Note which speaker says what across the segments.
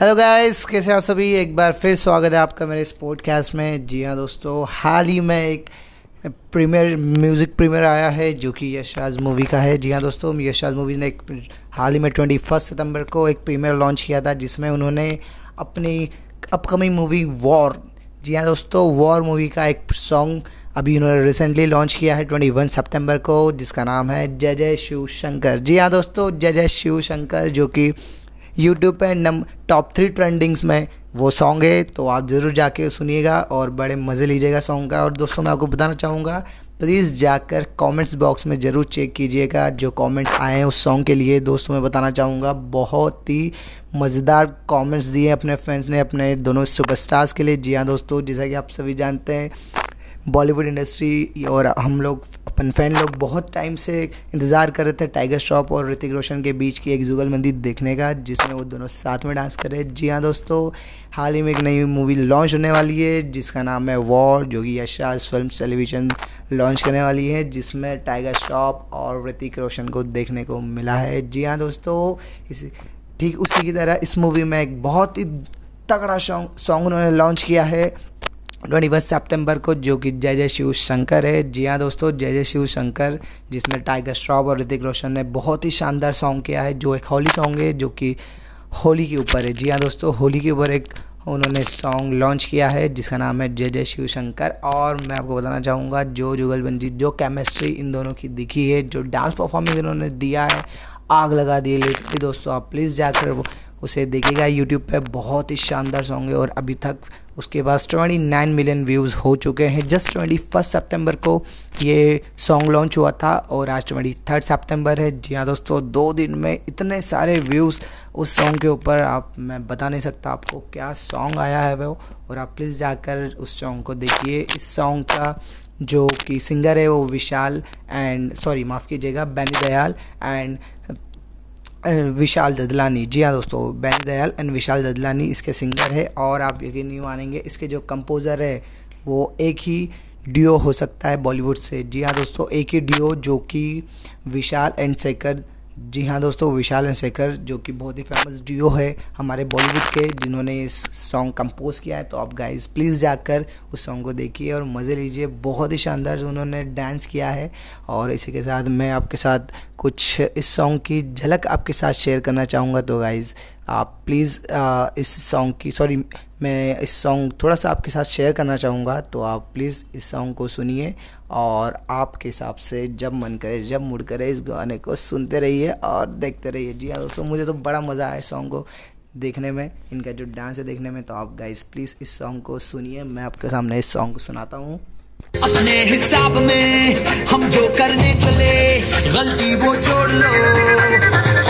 Speaker 1: Hello guys कैसे हैं आप सभी? एक बार फिर स्वागत है आपका मेरे स्पोर्ट कैस्ट में। जी हाँ दोस्तों, हाल ही में एक प्रीमियर, म्यूज़िक प्रीमियर आया है, जो कि यशराज मूवी का है। जी हाँ दोस्तों यशराज मूवी ने एक हाल ही में ट्वेंटी फ़र्स्ट सितंबर को एक प्रीमियर लॉन्च किया था, जिसमें उन्होंने अपनी अपकमिंग मूवी वॉर, जी हाँ दोस्तों, वॉर मूवी का एक सॉन्ग अभी उन्होंने रिसेंटली लॉन्च किया है, ट्वेंटी वन सितंबर को, जिसका नाम है जय जय शिव शंकर। जी हाँ दोस्तों, जय जय शिव शंकर, जो कि यूट्यूब पर नम टॉप थ्री ट्रेंडिंग्स में वो सॉन्ग है तो आप ज़रूर जाके सुनिएगा और बड़े मज़े लीजिएगा सॉन्ग का। और दोस्तों, मैं आपको बताना चाहूँगा प्लीज़ जाकर कमेंट्स बॉक्स में ज़रूर चेक कीजिएगा जो कमेंट्स आए हैं उस सॉन्ग के लिए। दोस्तों, मैं बताना चाहूँगा, बहुत ही मज़ेदार कमेंट्स दिए अपने फ्रेंड्स ने अपने दोनों सुपरस्टार्स के लिए। जी हाँ दोस्तों, जैसा कि आप सभी जानते हैं बॉलीवुड इंडस्ट्री और हम लोग, अपन फ़ैन लोग बहुत टाइम से इंतज़ार कर रहे थे टाइगर श्रॉफ और ऋतिक रोशन के बीच की एक जुगल जुगलबंदी देखने का, जिसमें वो दोनों साथ में डांस कर रहे जी हाँ दोस्तों, हाल ही में एक नई मूवी लॉन्च होने वाली है, जिसका नाम है वॉर जो कि यशराज फ़िल्म टेलीविज़न लॉन्च करने वाली है, जिसमें टाइगर श्रॉफ और ऋतिक रोशन को देखने को मिला है। जी हाँ दोस्तों, इस, ठीक उसी की तरह इस मूवी में एक बहुत ही तगड़ा सॉन्ग सॉन्ग उन्होंने लॉन्च किया है। ट्वेंटी फ़र्स्ट सेप्टेम्बर को जो कि जय जय शिव शंकर है। जी हाँ दोस्तों, जय जय शिव शंकर, जिसमें टाइगर श्रॉफ और ऋतिक रोशन ने बहुत ही शानदार सॉन्ग किया है, जो एक होली सॉन्ग है, जो कि होली के ऊपर है। जी हाँ दोस्तों, होली के ऊपर एक उन्होंने सॉन्ग लॉन्च किया है, जिसका नाम है जय जय शिव शंकर। और मैं आपको बताना चाहूँगा, जो जुगलबंदी जो केमिस्ट्री इन दोनों की दिखी है, जो डांस परफॉर्मेंस इन्होंने दिया है, आग लगा दी लिटरली दोस्तों, आप प्लीज़ जाकर वो उसे देखिएगा यूट्यूब पे बहुत ही शानदार सॉन्ग है और अभी तक उसके पास 29 मिलियन व्यूज़ हो चुके हैं। जस्ट ट्वेंटी फ़र्स्ट सेप्टेम्बर को ये सॉन्ग लॉन्च हुआ था और आज ट्वेंटी थर्ड सेप्टेम्बर है। जी हाँ दोस्तों, दो दिन में इतने सारे व्यूज़ उस सॉन्ग के ऊपर आप, मैं बता नहीं सकता आपको क्या सॉन्ग आया है वो। और आप प्लीज़ जाकर उस सॉन्ग को देखिए। इस सॉन्ग का जो कि सिंगर है वो विशाल एंड सॉरी माफ़ कीजिएगा बैनी दयाल एंड विशाल ददलानी। जी हाँ दोस्तों, बैनी दयाल एंड विशाल ददलानी इसके सिंगर है और आप यकीन नहीं मानेंगे, इसके जो कंपोज़र है, वो एक ही डियो हो सकता है बॉलीवुड से। जी हाँ दोस्तों, एक ही डियो जो कि विशाल एंड शेखर जी हाँ दोस्तों, विशाल एंड शेखर, जो कि बहुत ही फ़ेमस डियो है हमारे बॉलीवुड के, जिन्होंने इस सॉन्ग कंपोज किया है। तो आप गाइस प्लीज़ जाकर उस सॉन्ग को देखिए और मज़े लीजिए। बहुत ही शानदार उन्होंने डांस किया है और इसी के साथ मैं आपके साथ कुछ इस सॉन्ग की झलक आपके साथ शेयर करना चाहूँगा। तो गाइज़ आप प्लीज़ इस सॉन्ग की सॉरी मैं इस सॉन्ग थोड़ा सा आपके साथ शेयर करना चाहूँगा। तो आप प्लीज़ इस सॉन्ग को सुनिए और आपके हिसाब से जब मन करे, जब मूड करे, इस गाने को सुनते रहिए और देखते रहिए। जी हाँ दोस्तों, मुझे तो बड़ा मज़ा आया सॉन्ग को देखने में। इनका जो डांस है देखने में तो आप गाइस प्लीज़ इस सॉन्ग को सुनिए। मैं आपके सामने इस सॉन्ग को सुनाता हूँ।
Speaker 2: अपने हिसाब में हम जो करने चले, गलती वो छोड़ लो।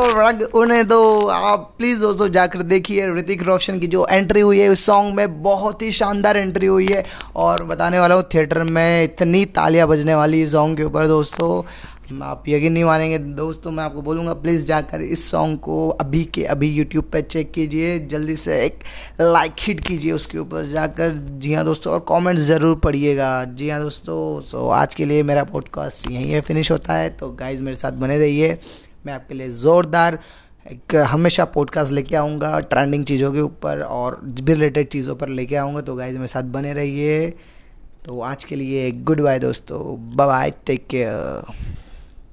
Speaker 1: उन्हें दो आप प्लीज़ दोस्तों जाकर देखिए ऋतिक रोशन की जो एंट्री हुई है, उस सॉन्ग में बहुत ही शानदार एंट्री हुई है। और बताने वाला हूँ थिएटर में इतनी तालियाँ बजने वाली इस सॉन्ग के ऊपर दोस्तों। आप यकीन नहीं मानेंगे, दोस्तों मैं आपको बोलूँगा प्लीज़ जाकर इस सॉन्ग को अभी के अभी यूट्यूब पर चेक कीजिए, जल्दी से एक लाइक हिट कीजिए उसके ऊपर जाकर। जी हाँ दोस्तों, और कमेंट्स ज़रूर पढ़िएगा। जी हाँ दोस्तों सो आज के लिए मेरा पॉडकास्ट यहीं है फिनिश होता है। तो गाइज़ मेरे साथ बने रहिए। मैं आपके लिए ज़ोरदार एक हमेशा पॉडकास्ट लेके आऊँगा ट्रेंडिंग चीज़ों के ऊपर और भी रिलेटेड चीज़ों पर लेके आऊँगा। तो गाइज़ मेरे साथ बने रहिए। तो आज के लिए गुड बाय दोस्तों। Bye take care